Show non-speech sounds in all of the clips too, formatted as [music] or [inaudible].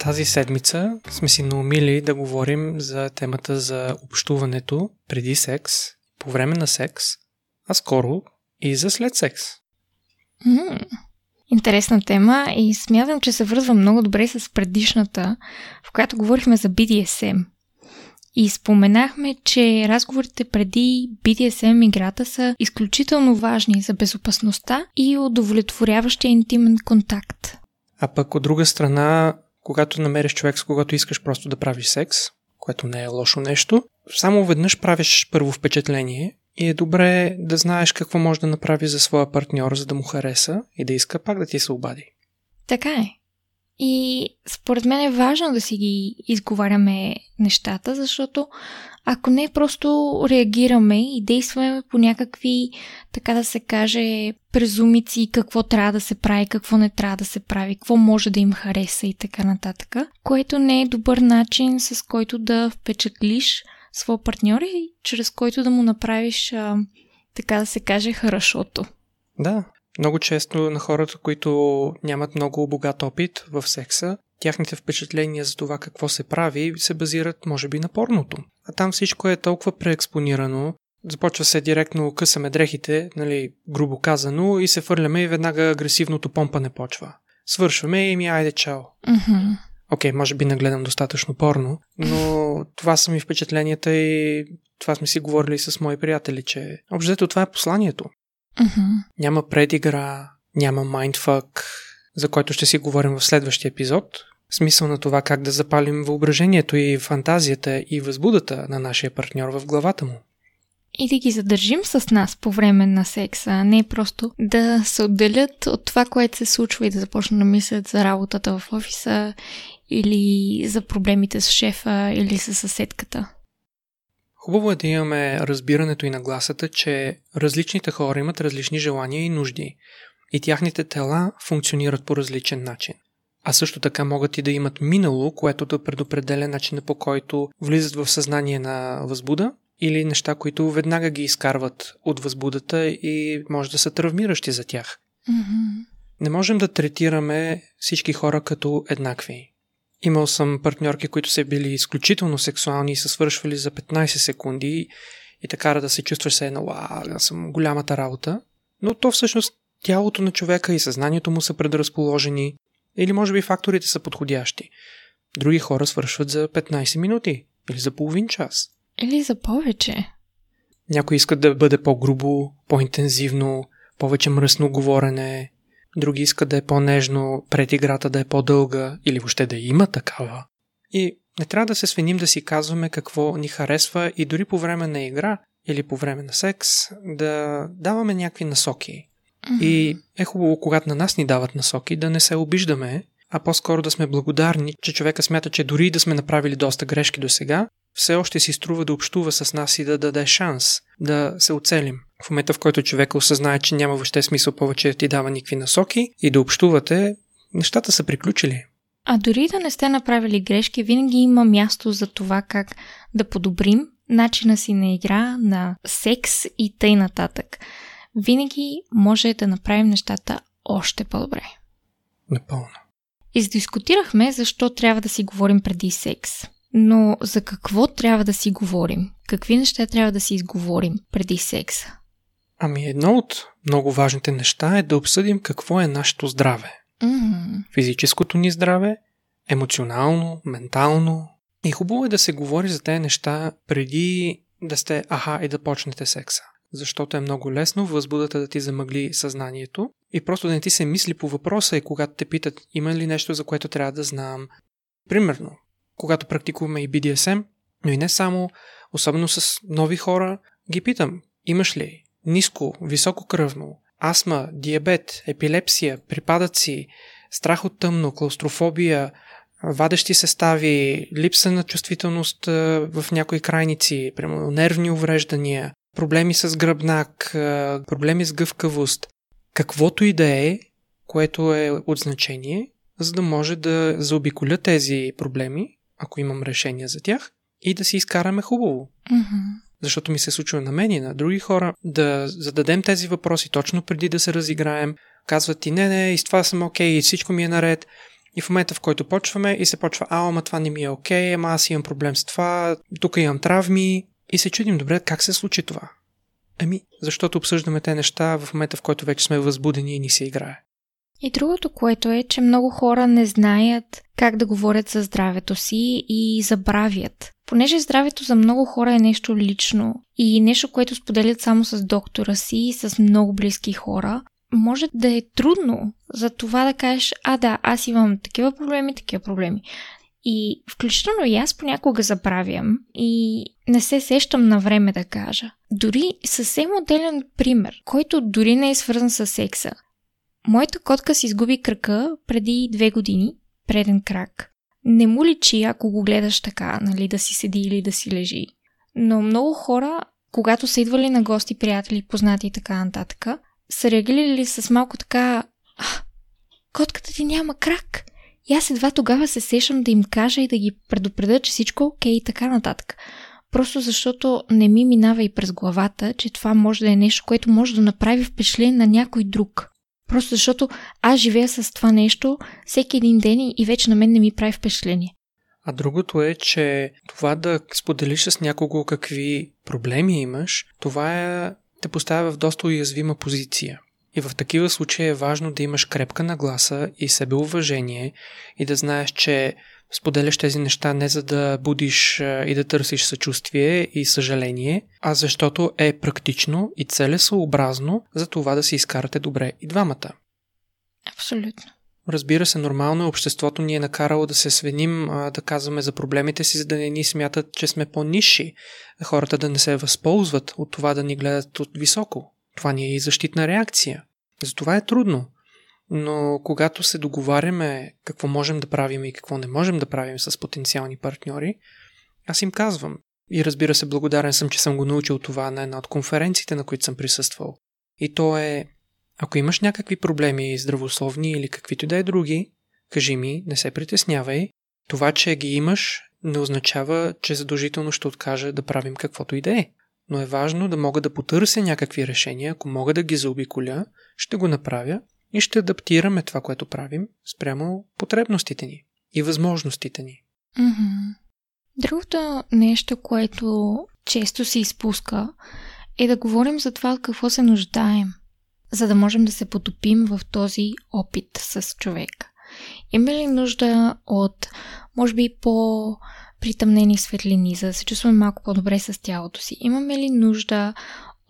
Тази седмица сме си наумили да говорим за темата за общуването преди секс, по време на секс, а скоро и за след секс. М-м, интересна тема и смятам, че се връзва много добре с предишната, в която говорихме за BDSM. И споменахме, че разговорите преди BDSM играта са изключително важни за безопасността и удовлетворяващия интимен контакт. А пък от друга страна, когато намериш човек, с когото искаш просто да правиш секс, което не е лошо нещо, само веднъж правиш първо впечатление и е добре да знаеш какво може да направи за своя партньор, за да му хареса и да иска пак да ти се обади. Така е. И според мен е важно да си ги изговаряме нещата, защото ако не просто реагираме и действаме по някакви, така да се каже, презумици, какво трябва да се прави, какво не трябва да се прави, какво може да им хареса и така нататък, което не е добър начин с който да впечатлиш своя партньор и чрез който да му направиш, а, така да се каже, хорошото. Да, много често на хората, които нямат много богат опит в секса, тяхните впечатления за това какво се прави се базират, може би, на порното. А там всичко е толкова преекспонирано, започва се директно късаме дрехите, нали, грубо казано, и се фърляме и веднага агресивното помпане почва. Свършваме и ми айде чао. Mm-hmm. Окей, okay, може би нагледам достатъчно порно, но това са ми впечатленията и това сме си говорили с мои приятели, че общо това е посланието. Mm-hmm. Няма предигра, няма майндфък, за който ще си говорим в следващия епизод. Смисъл на това как да запалим въображението и фантазията и възбудата на нашия партньор в главата му. И да ги задържим с нас по време на секса, а не просто да се отделят от това, което се случва и да започнат да мислят за работата в офиса или за проблемите с шефа или с съседката. Хубаво е да имаме разбирането и нагласата, че различните хора имат различни желания и нужди и тяхните тела функционират по различен начин. А също така могат и да имат минало, което да предопределя начина по който влизат в съзнание на възбуда или неща, които веднага ги изкарват от възбудата и може да са травмиращи за тях. Mm-hmm. Не можем да третираме всички хора като еднакви. Имал съм партньорки, които са били изключително сексуални и са свършвали за 15 секунди и така да се чувстваш се едно, вау, съм голямата работа. Но то всъщност тялото на човека и съзнанието му са предразположени или може би факторите са подходящи. Други хора свършват за 15 минути или за половин час. Или за повече. Някои искат да бъде по-грубо, по-интензивно, повече мръсно говорене, други искат да е по-нежно, пред играта да е по-дълга или въобще да има такава. И не трябва да се свиним да си казваме какво ни харесва и дори по време на игра или по време на секс да даваме някакви насоки. Mm-hmm. И е хубаво, когато на нас ни дават насоки, да не се обиждаме, а по-скоро да сме благодарни, че човека смята, че дори да сме направили доста грешки до сега, все още си струва да общува с нас и да даде шанс да се оцелим. В момента, в който човека осъзнае, че няма въобще смисъл повече да ти дава никакви насоки и да общувате, нещата са приключили. А дори да не сте направили грешки, винаги има място за това как да подобрим начина си на игра, на секс и тъй нататък. Винаги може да направим нещата още по-добре. Напълно. Издискутирахме защо трябва да си говорим преди секс. Но за какво трябва да си говорим? Какви неща трябва да си изговорим преди секса? Ами едно от много важните неща е да обсъдим какво е нашето здраве. Mm-hmm. Физическото ни здраве, емоционално, ментално. И хубаво е да се говори за тези неща преди да сте аха и да почнете секса. Защото е много лесно възбудата да ти замъгли съзнанието и просто да не ти се мисли по въпроса и когато те питат има ли нещо, за което трябва да знам. Примерно, когато практикуваме и BDSM, но и не само, особено с нови хора, ги питам, имаш ли ниско, високо кръвно, астма, диабет, епилепсия, припадъци, страх от тъмно, клаустрофобия, вадещи състави, липса на чувствителност в някои крайници, примерно нервни увреждания, проблеми с гръбнак, проблеми с гъвкавост, каквото и да е, което е от значение, за да може да заобиколя тези проблеми, ако имам решение за тях, и да си изкараме хубаво. Mm-hmm. Защото ми се случва на мен и на други хора да зададем тези въпроси точно преди да се разиграем. Казват ти, не, не, и с това съм окей, okay, и всичко ми е наред. И в момента, в който почваме и се почва, а, ама това не ми е окей, okay, ама аз имам проблем с това, тук имам травми. И се чудим, добре, как се случи това? Ами, защото обсъждаме те неща в момента, в който вече сме възбудени и ни се играе. И другото, което е, че много хора не знаят как да говорят за здравето си и забравят. Понеже здравето за много хора е нещо лично и нещо, което споделят само с доктора си и с много близки хора, може да е трудно за това да кажеш, а да, аз имам такива проблеми, такива проблеми. И включително и аз понякога забравям и не се сещам на време да кажа. Дори съвсем отделен пример, който дори не е свързан с секса. Моята котка си изгуби крака преди две години, преден крак. Не му личи, ако го гледаш така, нали, да си седи или да си лежи. Но много хора, когато са идвали на гости, приятели, познати и така нататък, са реагирали с малко така котката ти няма крак. И аз едва тогава се сещам да им кажа и да ги предупредя, че всичко е окей и така нататък. Просто защото не ми минава и през главата, че това може да е нещо, което може да направи впечатление на някой друг. Просто защото аз живея с това нещо всеки един ден и вече на мен не ми прави впечатление. А другото е, че това да споделиш с някого какви проблеми имаш, това е, те поставя в доста уязвима позиция. И в такива случаи е важно да имаш крепка нагласа и себеуважение и да знаеш, че споделяш тези неща не за да будиш и да търсиш съчувствие и съжаление, а защото е практично и целесообразно за това да си изкарате добре и двамата. Абсолютно. Разбира се, нормално е обществото ни е накарало да се свеним, да казваме за проблемите си, за да не ни смятат, че сме по-низши. Хората да не се възползват от това да ни гледат от високо. Това ни е и защитна реакция. Затова е трудно. Но когато се договаряме какво можем да правим и какво не можем да правим с потенциални партньори, аз им казвам. И разбира се, благодарен съм, че съм го научил това на една от конференциите, на които съм присъствал. И то е, ако имаш някакви проблеми здравословни или каквито да е други, кажи ми, не се притеснявай. Това, че ги имаш, не означава, че задължително ще откажа да правим каквото и да е. Но е важно да мога да потърся някакви решения, ако мога да ги заобиколя, ще го направя и ще адаптираме това, което правим спрямо потребностите ни и възможностите ни. Mm-hmm. Другото нещо, което често се изпуска, е да говорим за това какво се нуждаем, за да можем да се потопим в този опит с човека. Има ли нужда от, може би, по притъмнени светлини, за да се чувстваме малко по-добре с тялото си? Имаме ли нужда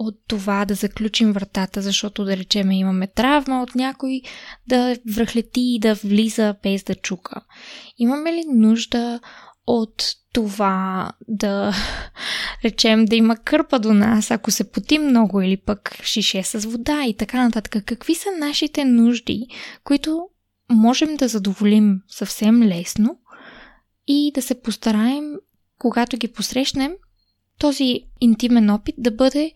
от това да заключим вратата, защото да речеме имаме травма от някой да връхлети и да влиза без да чука. Имаме ли нужда от това да [laughs] речем да има кърпа до нас, ако се поти много или пък шише с вода и така нататък. Какви са нашите нужди, които можем да задоволим съвсем лесно и да се постараем, когато ги посрещнем, този интимен опит да бъде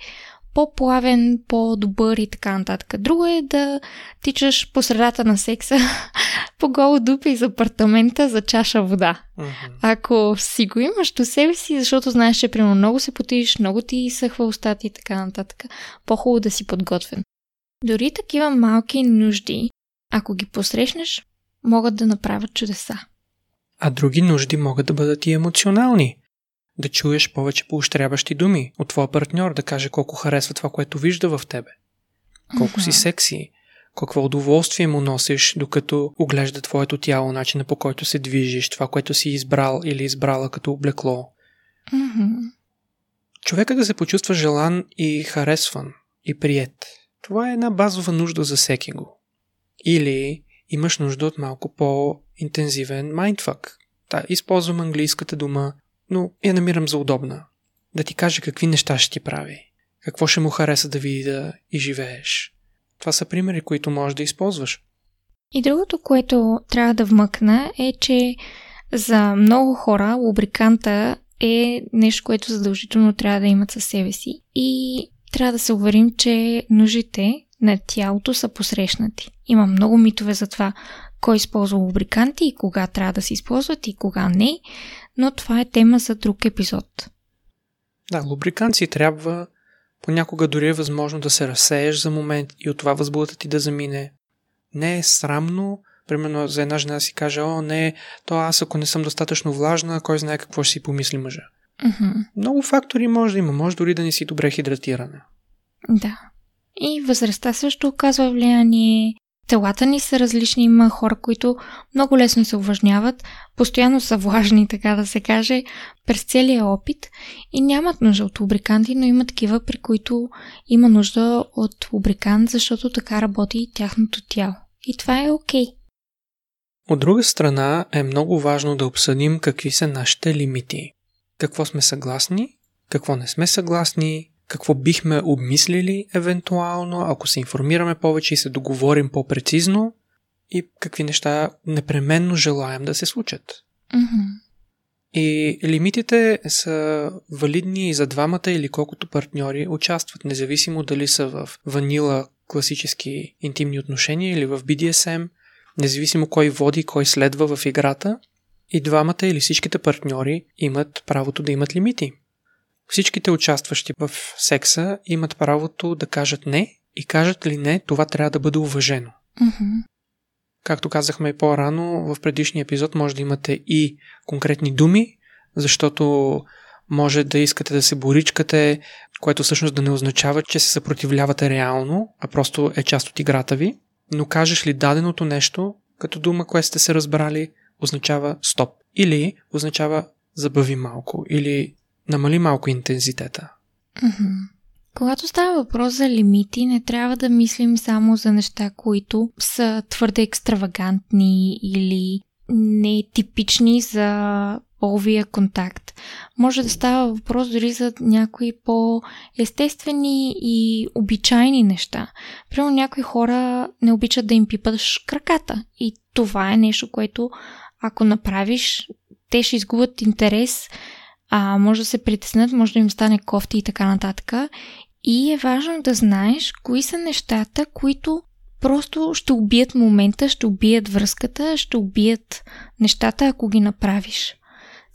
по-плавен, по-добър и така нататък. Друго е да тичаш по средата на секса [laughs] по голо дупи из апартамента за чаша вода. Mm-hmm. Ако си го имаш до себе си, защото знаеш, че примерно много се потиш, много ти съхва устата и така нататък, по-хубаво да си подготвен. Дори такива малки нужди, ако ги посрещнеш, могат да направят чудеса. А други нужди могат да бъдат и емоционални да чуеш повече поощряващи думи от твоя партньор, да каже колко харесва това, което вижда в тебе, колко uh-huh. си секси, какво удоволствие му носиш, докато оглежда твоето тяло, начина по който се движиш, това, което си избрал или избрала като облекло. Uh-huh. Човека да се почувства желан и харесван и прият. Това е една базова нужда за всеки го. Или имаш нужда от малко по-интензивен майндфак. Да, използвам английската дума но я намирам за удобна. Да ти каже какви неща ще ти прави, какво ще му хареса да види да и живееш. Това са примери, които можеш да използваш. И другото, което трябва да вмъкна е, че за много хора лубриканта е нещо, което задължително трябва да имат със себе си. И трябва да се уверим, че нуждите на тялото са посрещнати. Има много митове за това, кой използва лубриканти и кога трябва да се използват и кога не, но това е тема за друг епизод. Да, лубриканти трябва понякога дори е възможно да се разсееш за момент и от това възбудата ти да замине. Не е срамно, примерно за една жена си каже, о, не, то аз ако не съм достатъчно влажна, кой знае какво ще си помисли мъжа. Mm-hmm. Много фактори може да има, може дори да не си добре хидратирана. Да. И възрастта също оказва влияние. Телата ни са различни. Има хора, които много лесно се увлажняват, постоянно са влажни, така да се каже, през целия опит и нямат нужда от лубриканти, но има такива, при които има нужда от лубрикант, защото така работи тяхното тяло. И това е окей. Okay. От друга страна е много важно да обсъдим какви са нашите лимити. Какво сме съгласни, какво не сме съгласни, какво бихме обмислили евентуално, ако се информираме повече и се договорим по-прецизно и какви неща непременно желаем да се случат. Mm-hmm. И лимитите са валидни и за двамата или колкото партньори участват, независимо дали са в ванила класически интимни отношения или в BDSM, независимо кой води, кой следва в играта, и двамата или всичките партньори имат правото да имат лимити. Всичките участващи в секса имат правото да кажат не и кажат ли не, това трябва да бъде уважено. Mm-hmm. Както казахме и по-рано, в предишния епизод може да имате и конкретни думи, защото може да искате да се боричкате, което всъщност да не означава, че се съпротивлявате реално, а просто е част от играта ви. Но кажеш ли даденото нещо, като дума, което сте се разбрали, означава стоп. Или означава забави малко, или намали малко интензитета. Mm-hmm. Когато става въпрос за лимити, не трябва да мислим само за неща, които са твърде екстравагантни или нетипични за половия контакт. Може да става въпрос дори за някои по-естествени и обичайни неща. Примерно някои хора не обичат да им пипаш краката и това е нещо, което ако направиш, те ще изгубят интерес, а може да се притеснат, може да им стане кофти и така нататък. И е важно да знаеш кои са нещата, които просто ще убият момента, ще убият връзката, ще убият нещата, ако ги направиш.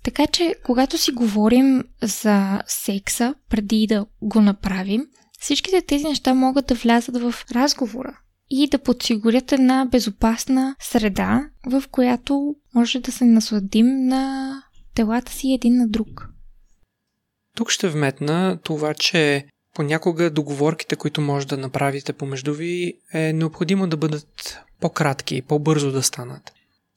Така че, когато си говорим за секса, преди да го направим, всичките тези неща могат да влязат в разговора и да подсигурят една безопасна среда, в която може да се насладим на телата си един на друг. Тук ще вметна това, че понякога договорките, които може да направите помежду ви, е необходимо да бъдат по-кратки и по-бързо да станат.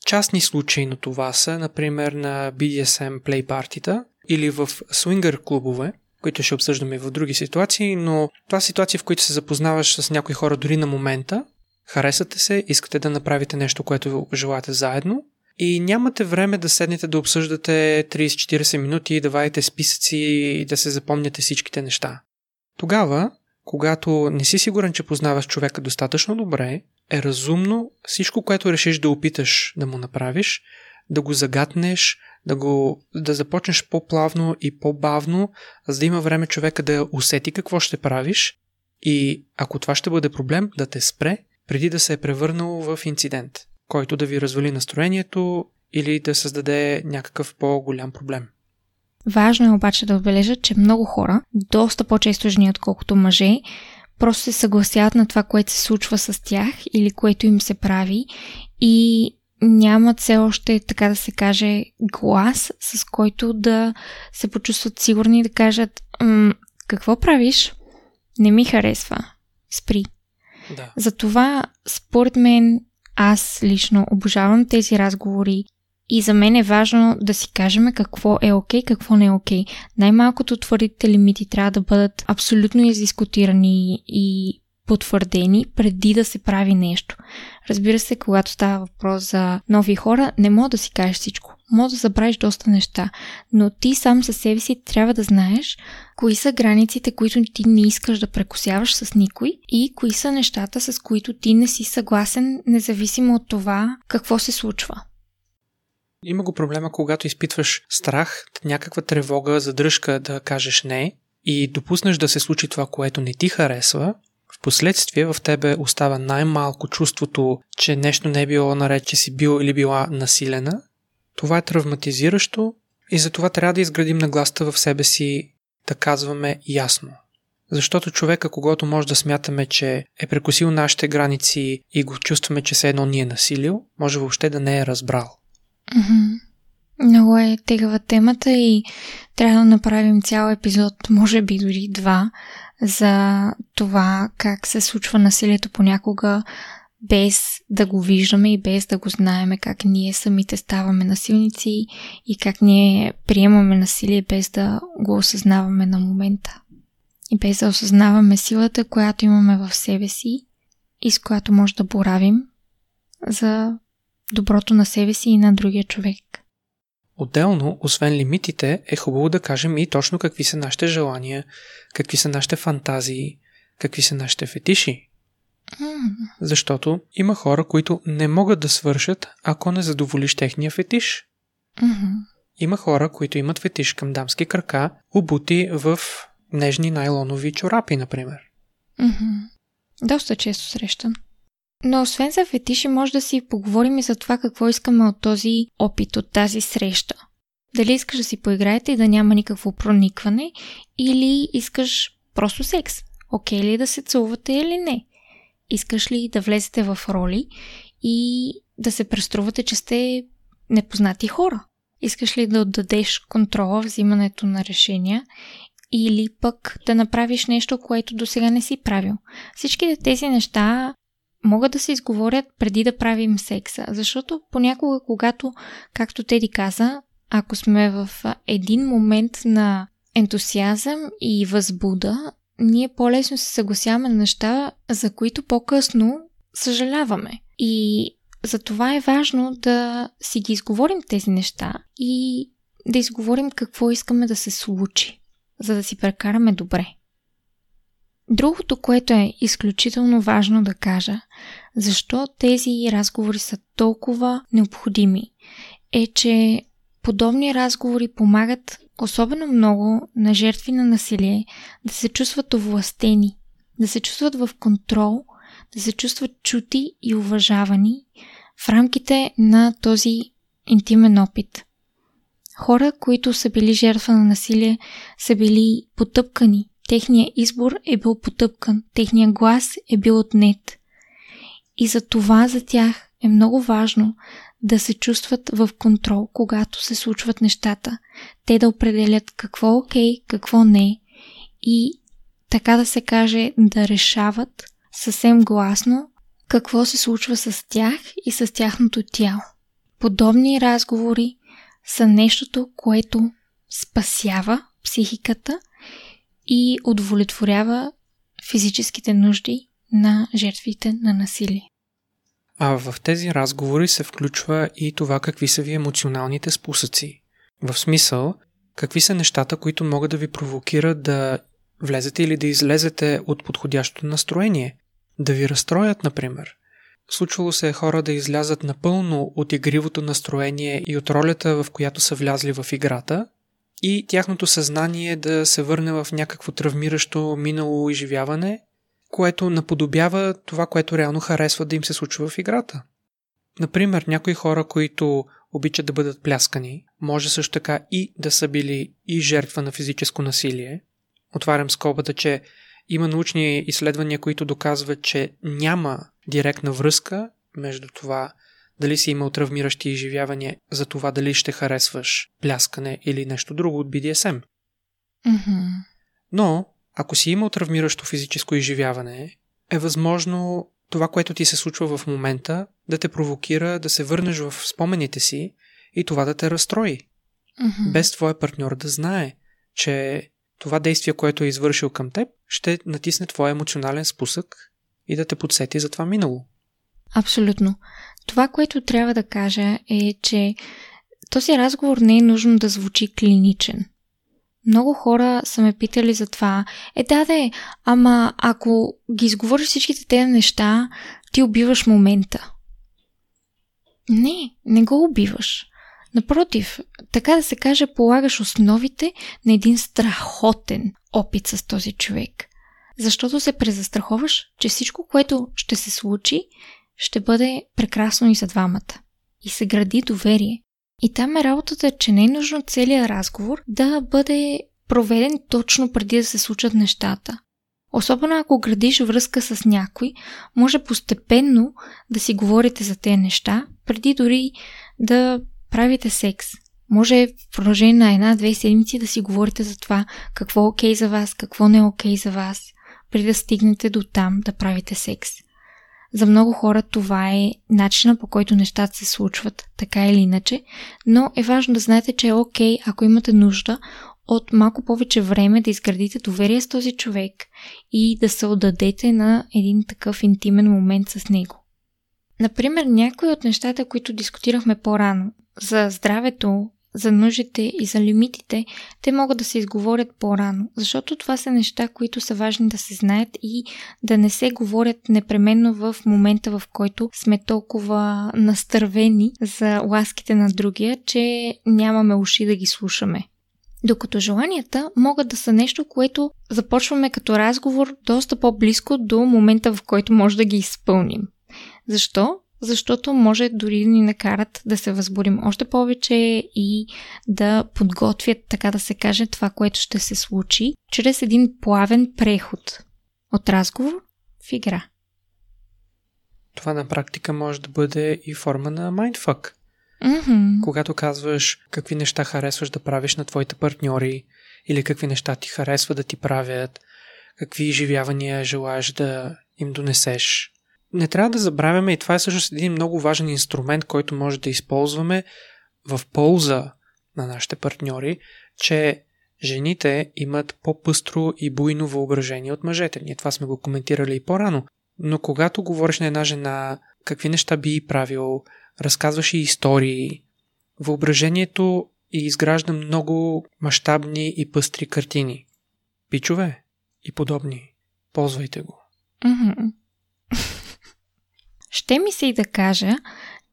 Частни случаи на това са, например, на BDSM play партита или в свингър клубове, които ще обсъждаме в други ситуации, но това са ситуации, в които се запознаваш с някои хора дори на момента, харесате се, искате да направите нещо, което желаете заедно и нямате време да седнете да обсъждате 30-40 минути, да вадите списъци и да се запомняте всичките неща. Тогава, когато не си сигурен, че познаваш човека достатъчно добре, е разумно всичко, което решиш да опиташ да му направиш, да го загатнеш, да, го, да започнеш по-плавно и по-бавно, за да има време човека да усети какво ще правиш и ако това ще бъде проблем, да те спре, преди да се е превърнал в инцидент, който да ви развали настроението или да създаде някакъв по-голям проблем. Важно е обаче да отбележа, че много хора, доста по-често жени отколкото мъже, просто се съгласяват на това, което се случва с тях или което им се прави и нямат все още, така да се каже, глас, с който да се почувстват сигурни и да кажат какво правиш? Не ми харесва. Спри. Да. Затова, според мен, аз лично обожавам тези разговори и за мен е важно да си кажем какво е окей, какво не е окей. Най-малкото твърдите лимити трябва да бъдат абсолютно издискутирани и потвърдени преди да се прави нещо. Разбира се, когато става въпрос за нови хора, не мога да си кажеш всичко. Може да забравиш доста неща, но ти сам със себе си трябва да знаеш кои са границите, които ти не искаш да прекусяваш с никой и кои са нещата, с които ти не си съгласен, независимо от това какво се случва. Има го проблема, когато изпитваш страх, някаква тревога, задръжка да кажеш не и допуснеш да се случи това, което не ти харесва, последствие в тебе остава най-малко чувството, че нещо не е било наред, че си бил или била насилена. Това е травматизиращо и затова трябва да изградим нагласта в себе си да казваме ясно. Защото човека, когато може да смятаме, че е прекусил нашите граници и го чувстваме, че се едно ни е насилил, може въобще да не е разбрал. Mm-hmm. Много е тегава темата и трябва да направим цял епизод, може би дори два, за това как се случва насилието понякога без да го виждаме и без да го знаеме, как ние самите ставаме насилници и как ние приемаме насилие без да го осъзнаваме на момента. И без да осъзнаваме силата, която имаме в себе си и с която може да боравим за доброто на себе си и на другия човек. Отделно, освен лимитите, е хубаво да кажем и точно какви са нашите желания, какви са нашите фантазии, какви са нашите фетиши. Защото има хора, които не могат да свършат, ако не задоволиш техния фетиш. Има хора, които имат фетиш към дамски крака, обути в нежни найлонови чорапи, например. Доста често срещан. Но освен за фетиши, може да си поговорим и за това какво искаме от този опит, от тази среща. Дали искаш да си поиграете и да няма никакво проникване, или искаш просто секс. Окей ли е да се целувате или не? Искаш ли да влезете в роли и да се преструвате, че сте непознати хора? Искаш ли да отдадеш контрола, взимането на решения или пък да направиш нещо, което до сега не си правил. Всичките тези неща могат да се изговорят преди да правим секса, защото понякога, когато, както Теди каза, ако сме в един момент на ентусиазъм и възбуда, ние по-лесно се съгласяваме на неща, за които по-късно съжаляваме. И за това е важно да си ги изговорим тези неща и да изговорим какво искаме да се случи, за да си прекараме добре. Другото, което е изключително важно да кажа, защо тези разговори са толкова необходими, е, че подобни разговори помагат особено много на жертви на насилие да се чувстват овластени, да се чувстват в контрол, да се чувстват чути и уважавани в рамките на този интимен опит. Хора, които са били жертва на насилие, са били потъпкани, Техният избор е бил потъпкан, техният глас е бил отнет. И за това за тях е много важно да се чувстват в контрол, когато се случват нещата. Те да определят какво е окей, какво не и така да се каже да решават съвсем гласно какво се случва с тях и с тяхното тяло. Подобни разговори са нещото, което спасява психиката и удовлетворява физическите нужди на жертвите на насилие. А в тези разговори се включва и това какви са ви емоционалните спусъци. В смисъл, какви са нещата, които могат да ви провокират да влезете или да излезете от подходящото настроение. Да ви разстроят, например. Случвало се е хора да излязат напълно от игривото настроение и от ролята, в която са влязли в играта и тяхното съзнание да се върне в някакво травмиращо минало изживяване, което наподобява това, което реално харесва да им се случва в играта. Например, някои хора, които обичат да бъдат пляскани, може също така и да са били и жертва на физическо насилие. Отварям скобата, че има научни изследвания, които доказват, че няма директна връзка между това дали си имал травмиращи изживявания за това дали ще харесваш пляскане или нещо друго от BDSM. Mm-hmm. Но, ако си имал травмиращо физическо изживяване, е възможно това, което ти се случва в момента, да те провокира да се върнеш в спомените си и това да те разстрои. Mm-hmm. Без твоя партньор да знае, че това действие, което е извършил към теб, ще натисне твоя емоционален спусък и да те подсети за това минало. Абсолютно. Това, което трябва да кажа е, че този разговор не е нужно да звучи клиничен. Много хора са ме питали за това. Е, да, да, ама ако ги изговориш всичките тези неща, ти убиваш момента. Не, не го убиваш. Напротив, така да се каже, полагаш основите на един страхотен опит с този човек. Защото се презастраховаш, че всичко, което ще се случи, ще бъде прекрасно и за двамата. И се гради доверие. И там е работата, че не е нужно целият разговор да бъде проведен точно преди да се случат нещата. Особено ако градиш връзка с някой, може постепенно да си говорите за тези неща, преди дори да правите секс. Може в продължение на една-две седмици да си говорите за това какво е окей okay за вас, какво не е окей okay за вас, преди да стигнете до там да правите секс. За много хора това е начина по който нещата се случват, така или иначе, но е важно да знаете, че е окей, okay, ако имате нужда от малко повече време да изградите доверие с този човек и да се отдадете на един такъв интимен момент с него. Например, някои от нещата, които дискутирахме по-рано за здравето, за нуждите и за лимитите, те могат да се изговорят по-рано, защото това са неща, които са важни да се знаят и да не се говорят непременно в момента, в който сме толкова настървени за ласките на другия, че нямаме уши да ги слушаме. Докато желанията могат да са нещо, което започваме като разговор доста по-близко до момента, в който може да ги изпълним. Защо? Защото може дори да ни накарат да се възбудим още повече и да подготвят, така да се каже, това, което ще се случи, чрез един плавен преход от разговор в игра. Това на практика може да бъде и форма на mindfuck. Mm-hmm. Когато казваш какви неща харесваш да правиш на твоите партньори или какви неща ти харесва да ти правят, какви изживявания желаеш да им донесеш. Не трябва да забравяме и това е всъщност един много важен инструмент, който може да използваме в полза на нашите партньори, че жените имат по-пъстро и буйно въображение от мъжете. Ние това сме го коментирали и по-рано. Но когато говориш на една жена какви неща би правил, разказваше истории. Въображението и изгражда много мащабни и пъстри картини. Пичове и подобни. Ползвайте го. Mm-hmm. [laughs] Ще ми се и да кажа,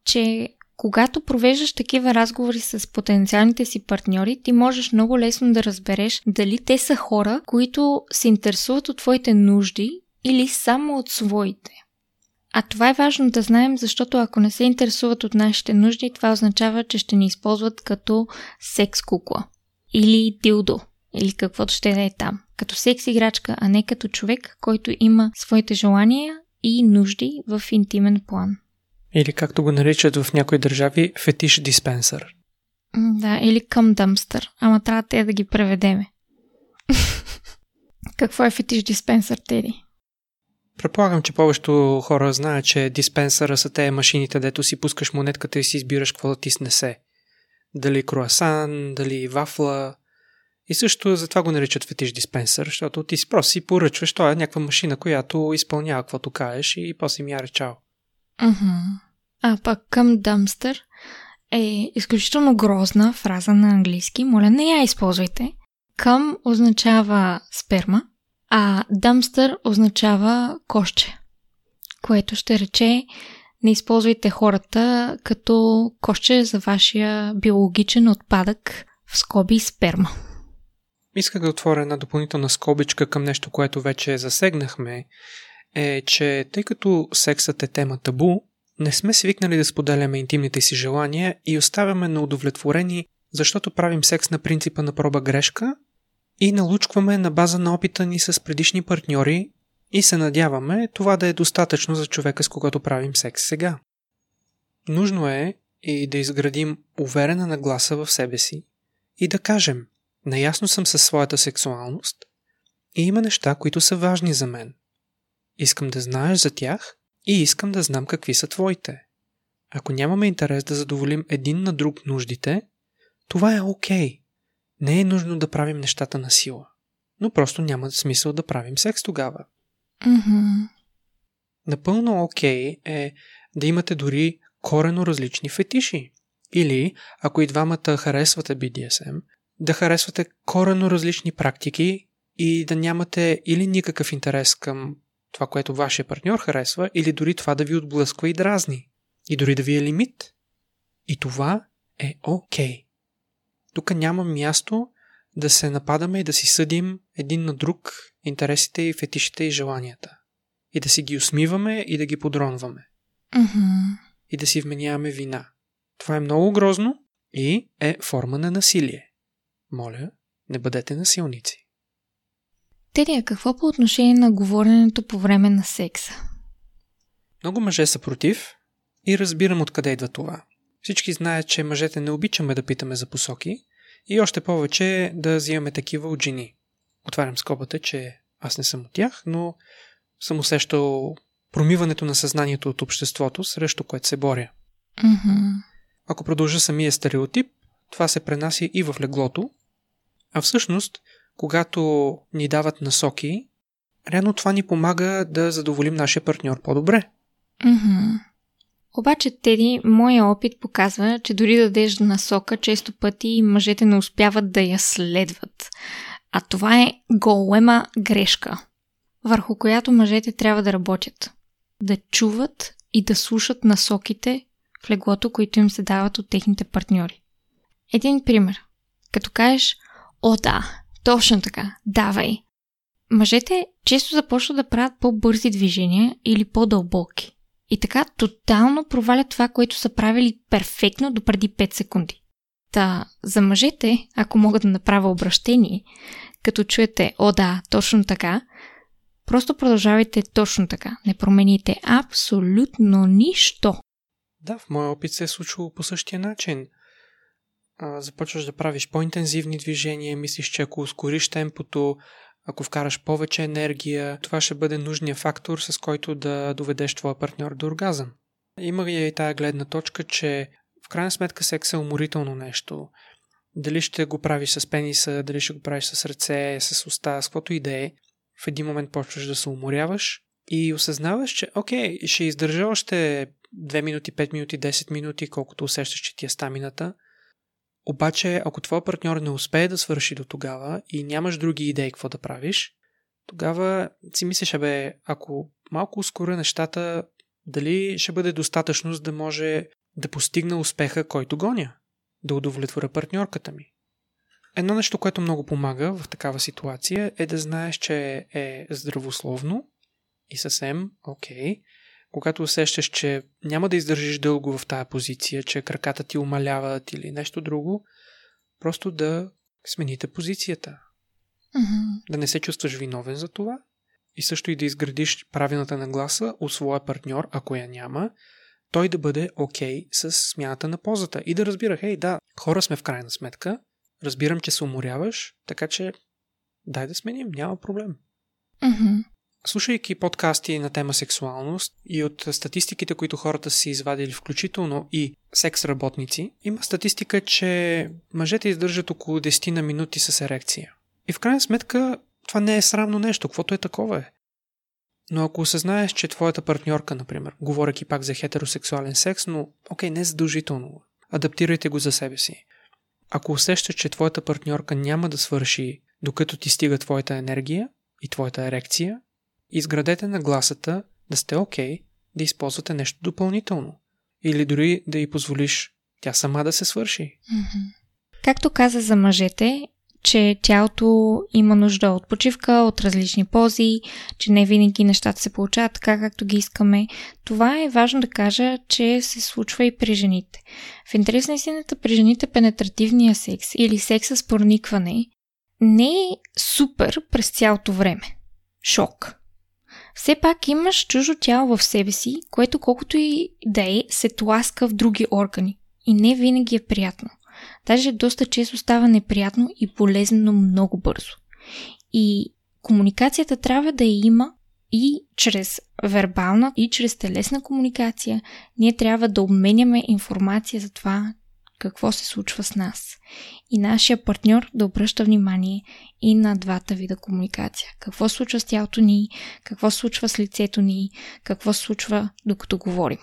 че когато провеждаш такива разговори с потенциалните си партньори, ти можеш много лесно да разбереш дали те са хора, които се интересуват от твоите нужди или само от своите. А това е важно да знаем, защото ако не се интересуват от нашите нужди, това означава, че ще ни използват като секс кукла. Или дилдо. Или каквото ще да е там. Като секс играчка, а не като човек, който има своите желания и нужди в интимен план. Или както го наричат в някои държави, фетиш диспенсър. Да, или към дъмстър. Ама трябва те да ги преведеме. [laughs] Какво е фетиш диспенсър, Теди? Предполагам, че повечето хора знаят, че диспенсъра са те машините, дето си пускаш монетката и си избираш какво да ти снесе. Дали круасан, дали вафла. И също затова го наричат фетиш диспенсър, защото ти си просто си поръчваш, това е някаква машина, която изпълнява каквото кажеш и после ми я речал. Uh-huh. А пък към дъмстър е изключително грозна фраза на английски. Моля, не я използвайте. Към означава сперма, а дамстър означава коще, което ще рече не използвайте хората като коще за вашия биологичен отпадък в скоби сперма. Исках да отворя една допълнителна скобичка към нещо, което вече засегнахме, е, че тъй като сексът е тема табу, не сме свикнали да споделяме интимните си желания и оставяме на удовлетворени, защото правим секс на принципа на проба грешка и налучкваме на база на опита ни с предишни партньори и се надяваме това да е достатъчно за човека с когото правим секс сега. Нужно е и да изградим уверена нагласа в себе си и да кажем наясно съм със своята сексуалност и има неща, които са важни за мен. Искам да знаеш за тях и искам да знам какви са твоите. Ако нямаме интерес да задоволим един на друг нуждите, това е окей. Okay. Не е нужно да правим нещата на сила. Но просто няма смисъл да правим секс тогава. Mm-hmm. Напълно окей okay е да имате дори корено различни фетиши. Или, ако и двамата харесвате BDSM, да харесвате корено различни практики и да нямате или никакъв интерес към това, което вашия партньор харесва, или дори това да ви отблъсква и дразни. И дори да ви е лимит. И това е окей. Okay. Тук няма място да се нападаме и да си съдим един на друг интересите и фетишите и желанията. И да си ги усмиваме и да ги подронваме. Mm-hmm. И да си вменяваме вина. Това е много грозно и е форма на насилие. Моля, не бъдете насилници. Терия, какво по отношение на говоренето по време на секса? Много мъже са против и разбирам откъде идва това. Всички знаят, че мъжете не обичаме да питаме за посоки и още повече да взимаме такива от жени. Отварям скобата, че аз не съм от тях, но съм усещал промиването на съзнанието от обществото, срещу което се боря. Mm-hmm. Ако продължа самия стереотип, това се пренася и в леглото, а всъщност, когато ни дават насоки, реално това ни помага да задоволим нашия партньор по-добре. Mm-hmm. Обаче, Теди, моя опит показва, че дори да дадеш насока, често пъти мъжете не успяват да я следват. А това е голема грешка, върху която мъжете трябва да работят. Да чуват и да слушат насоките в леглото, които им се дават от техните партньори. Един пример. Като кажеш, о да, точно така, давай. Мъжете често започват да правят по-бързи движения или по-дълбоки. И така тотално провалят това, което са правили перфектно до преди 5 секунди. Та, за мъжете, ако мога да направя обращение, като чуете, о да, точно така, просто продължавайте точно така. Не промените абсолютно нищо. Да, в моя опит се е случило по същия начин. Започваш да правиш по-интензивни движения, мислиш, че ако ускориш темпото, ако вкараш повече енергия, това ще бъде нужния фактор, с който да доведеш твоя партньор до оргазъм. Има и тая гледна точка, че в крайна сметка секс е уморително нещо. Дали ще го правиш с пениса, дали ще го правиш с ръце, с уста, с каквото и да е, в един момент почваш да се уморяваш и осъзнаваш, че окей, ще издържа още 2 минути, 5 минути, 10 минути, колкото усещаш, че ти е стамината – обаче, ако твой партньор не успее да свърши до тогава и нямаш други идеи какво да правиш, тогава си мислиш, бе, ако малко ускоря нещата, дали ще бъде достатъчно, за да може да постигна успеха, който гоня, да удовлетворя партньорката ми. Едно нещо, което много помага в такава ситуация е да знаеш, че е здравословно и съвсем окей okay, когато усещаш, че няма да издържиш дълго в тая позиция, че краката ти умаляват или нещо друго, просто да смените позицията. Mm-hmm. Да не се чувстваш виновен за това и също и да изградиш правилната нагласа от своя партньор, ако я няма, той да бъде окей okay с смяната на позата и да разбира, хей, да, хора сме в крайна сметка, разбирам, че се уморяваш, така че дай да сменим, няма проблем. Mm-hmm. Слушайки подкасти на тема сексуалност и от статистиките, които хората си извадили, включително и секс работници, има статистика, че мъжете издържат около 10 на минути с ерекция. И в крайна сметка това не е срамно нещо, каквото е такова е. Но ако осъзнаеш, че твоята партньорка, например, говоряки пак за хетеросексуален секс, но окей, не задължително, адаптирайте го за себе си. Ако усещаш, че твоята партньорка няма да свърши докато ти стига твоята енергия и твоята ерекция, изградете нагласата да сте окей okay, да използвате нещо допълнително. Или дори да й позволиш тя сама да се свърши. Както каза за мъжете, че тялото има нужда от почивка, от различни пози, че не винаги нещата се получават така, както ги искаме. Това е важно да кажа, че се случва и при жените. В интерес на истината, при жените пенетративния секс или секса с проникване не е супер през цялото време. Шок все пак имаш чужо тяло в себе си, което колкото и да е, се тласка в други органи. И не винаги е приятно. Даже доста често става неприятно и полезно много бързо. И комуникацията трябва да я има и чрез вербална, и чрез телесна комуникация. Ние трябва да обменяме информация за това какво се случва с нас. И нашия партньор да обръща внимание и на двата вида комуникация. Какво случва с тялото ни, какво случва с лицето ни, какво случва докато говорим.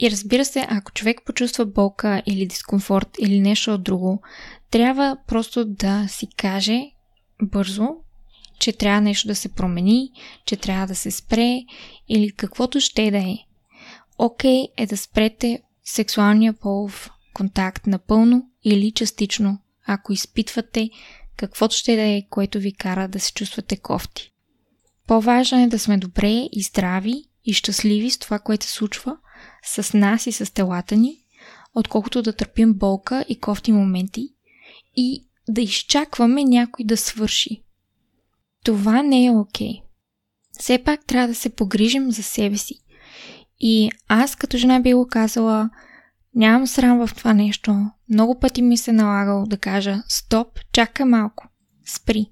И разбира се, ако човек почувства болка или дискомфорт или нещо от друго, трябва просто да си каже бързо, че трябва нещо да се промени, че трябва да се спре или каквото ще да е. Окей okay е да спрете сексуалния полов контакт напълно или частично, ако изпитвате каквото ще да е, което ви кара да се чувствате кофти. По-важно е да сме добре и здрави и щастливи с това, което се случва с нас и с телата ни, отколкото да търпим болка и кофти моменти и да изчакваме някой да свърши. Това не е окей. Okay. Все пак трябва да се погрижим за себе си. И аз като жена би го казала, нямам срам в това нещо. Много пъти ми се налагало да кажа, стоп, чакай малко, спри.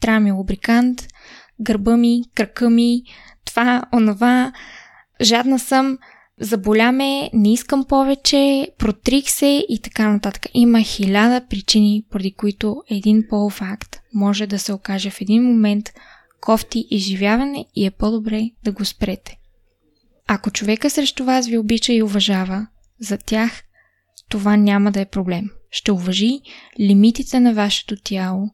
Трябва ми лубрикант, гърба ми, кръка ми, това, онова, жадна съм, заболяме, не искам повече, протрих се и така нататък. Има хиляда причини, поради които един полов може да се окаже в един момент кофти изживяване и е по-добре да го спрете. Ако човека срещу вас ви обича и уважава, за тях това няма да е проблем. Ще уважи лимитите на вашето тяло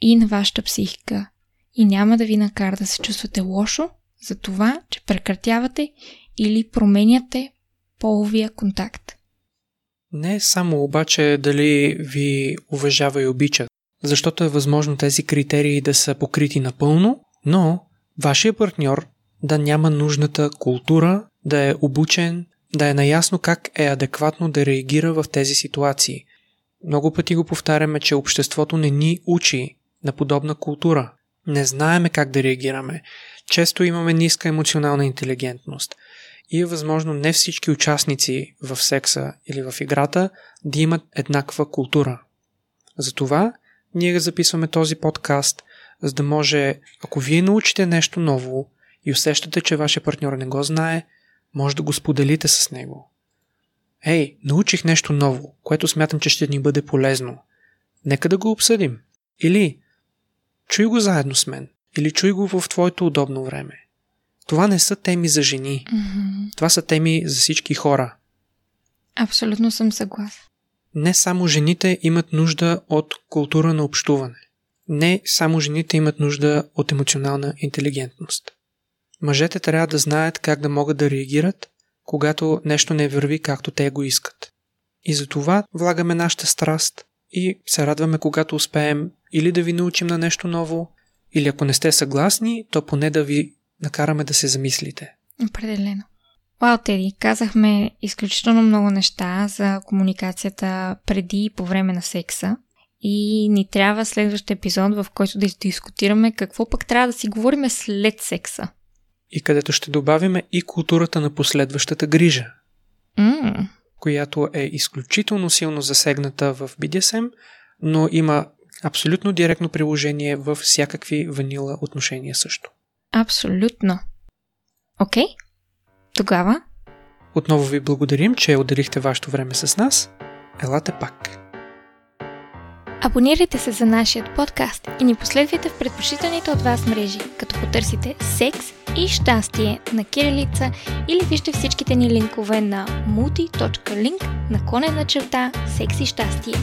и на вашата психика и няма да ви накара да се чувствате лошо за това, че прекратявате или променяте половия контакт. Не само обаче дали ви уважава и обича, защото е възможно тези критерии да са покрити напълно, но вашия партньор да няма нужната култура, да е обучен, да е наясно как е адекватно да реагира в тези ситуации. Много пъти го повтаряме, че обществото не ни учи на подобна култура. Не знаеме как да реагираме. Често имаме ниска емоционална интелигентност. И е възможно не всички участници в секса или в играта да имат еднаква култура. Затова ние записваме този подкаст, за да може, ако вие научите нещо ново и усещате, че вашия партньор не го знае, може да го споделите с него. Ей, научих нещо ново, което смятам, че ще ни бъде полезно. Нека да го обсъдим. Или чуй го заедно с мен. Или чуй го в твоето удобно време. Това не са теми за жени. Mm-hmm. Това са теми за всички хора. Абсолютно съм съгласен. Не само жените имат нужда от култура на общуване. Не само жените имат нужда от емоционална интелигентност. Мъжете трябва да знаят как да могат да реагират, когато нещо не върви както те го искат. И за това влагаме нашата страст и се радваме, когато успеем или да ви научим на нещо ново, или ако не сте съгласни, то поне да ви накараме да се замислите. Определено. Вау, Теди, казахме изключително много неща за комуникацията преди и по време на секса. И ни трябва следващ епизод, в който да дискутираме какво пък трябва да си говорим след секса. И където ще добавиме и културата на последващата грижа, Mm. която е изключително силно засегната в BDSM, но има абсолютно директно приложение във всякакви ванила отношения също. Абсолютно. Окей? Тогава Отново ви благодарим, че отделихте вашето време с нас. Елате пак. Абонирайте се за нашия подкаст и ни последвайте в предпочитаните от вас мрежи, като потърсите секс и щастие на кирилица или вижте всичките ни линкове на multi.link наклонена черта секс и щастие.